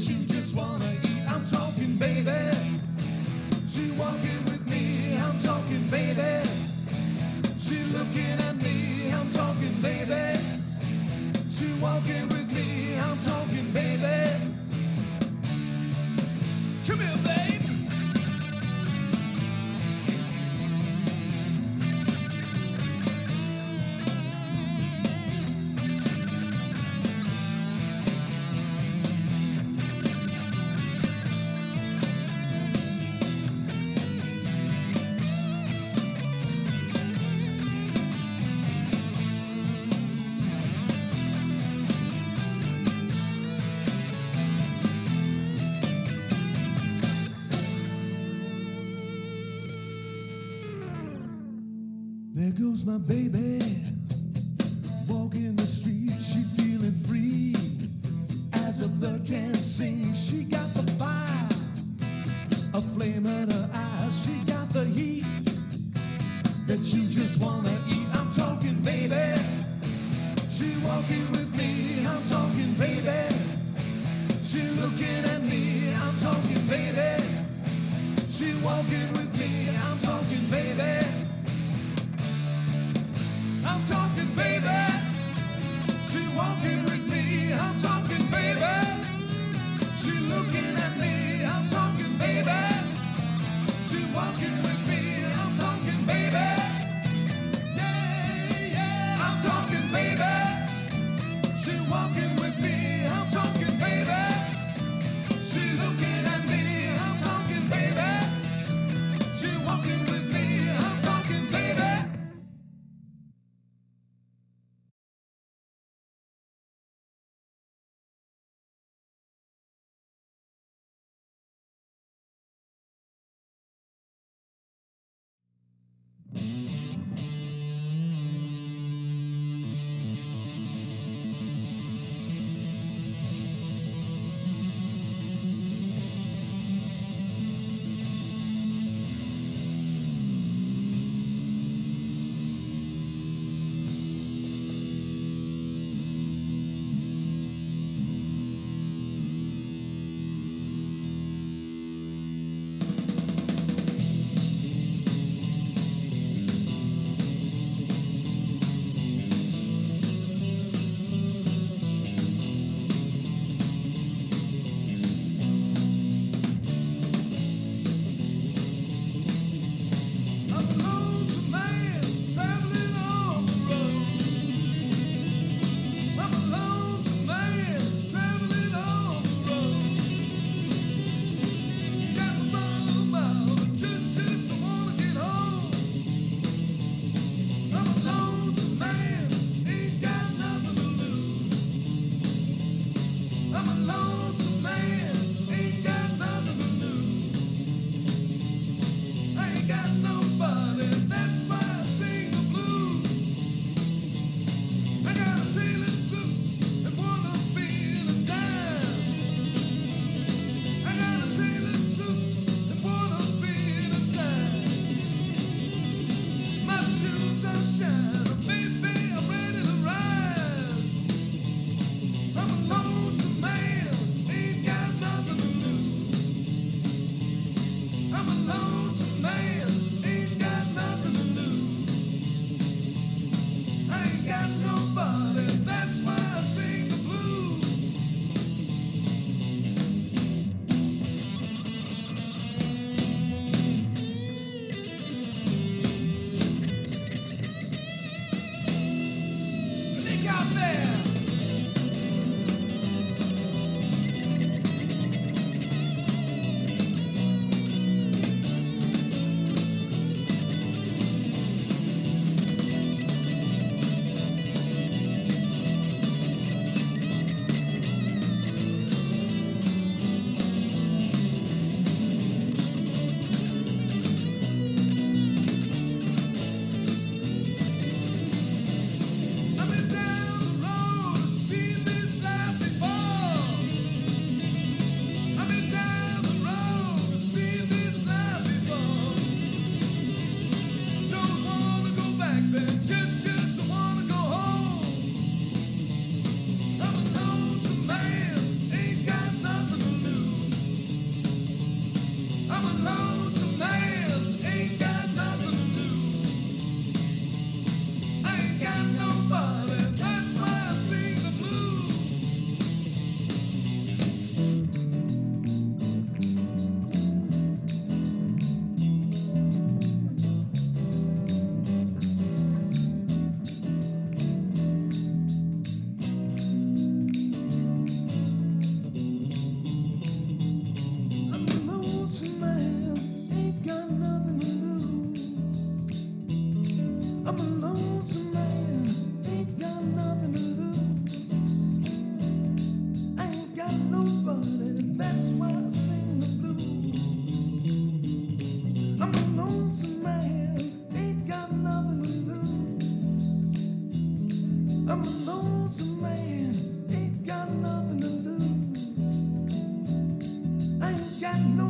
She just wanna eat. I'm talking, baby. She walking with me. I'm talking, baby. She looking at me. I'm talking, baby. She walking with me. I'm talking, baby. My baby walking the street, she feeling free. As a bird can sing, she got the fire, a flame in her eyes. She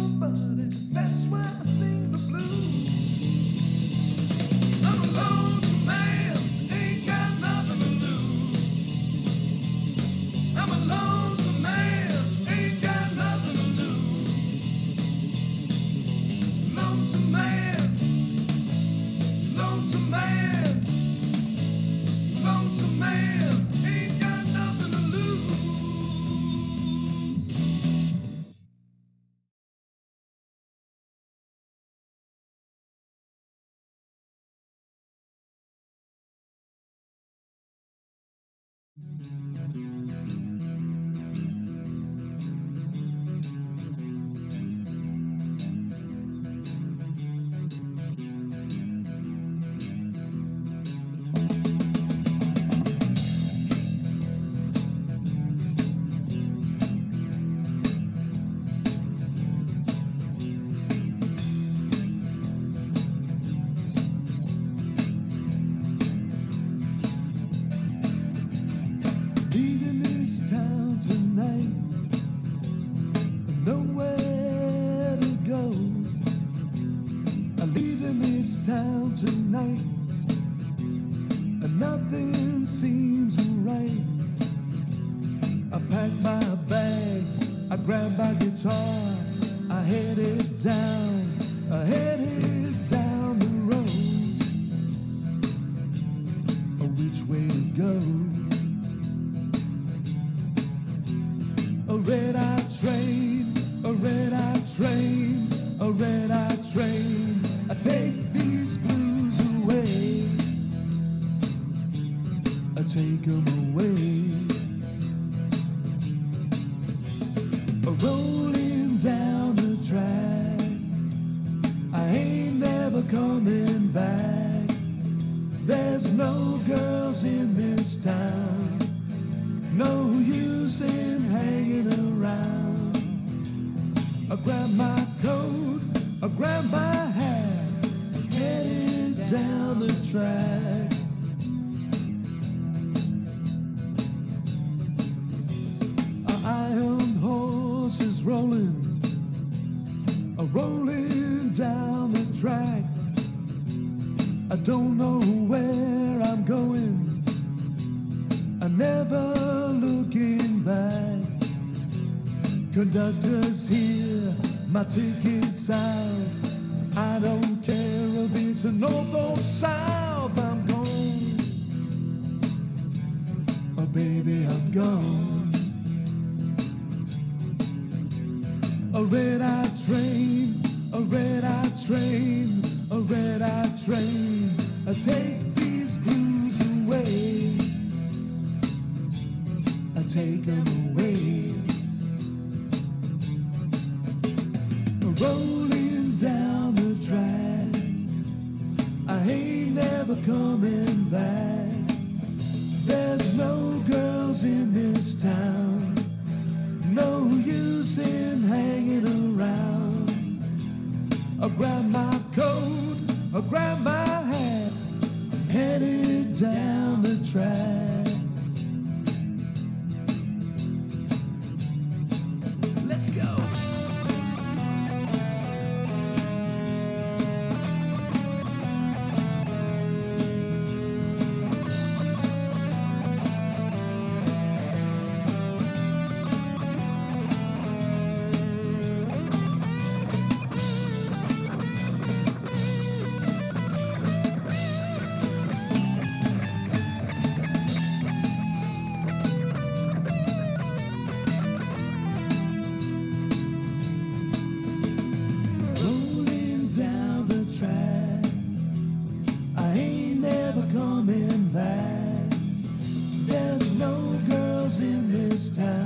That's why Leaving bags, I grab my guitar, I headed down, I headed down the road. Which way to go? A red eye train, a red eye train, a red eye train. I take these blues away. I take them away. Track. Our iron horse is rolling, a rolling down the track. I don't know where I'm going. I'm never looking back. Conductors here, my ticket's out. A north or south. I'm gone. Oh, baby, I'm gone. A red eye train, a red eye train, a red eye train. I take these blues away. I take them away. Ain't never coming back. There's no girls in this town. No use in hanging around. I grab my coat, I grab my hat, I'm headed down the track. This town.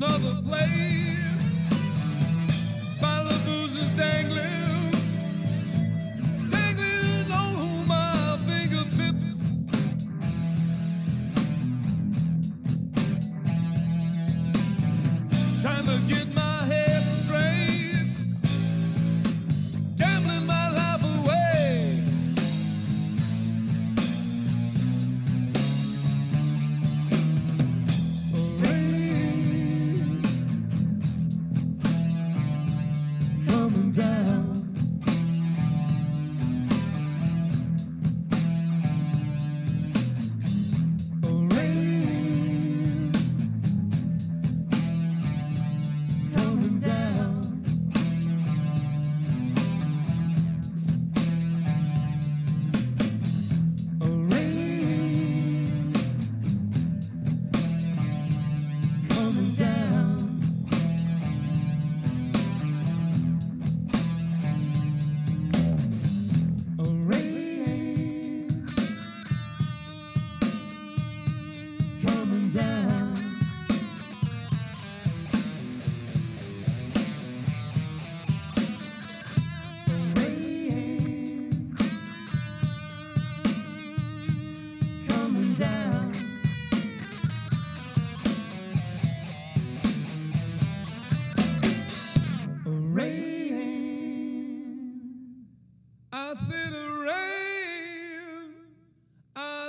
Another place.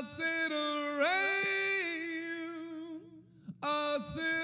I a rain. I said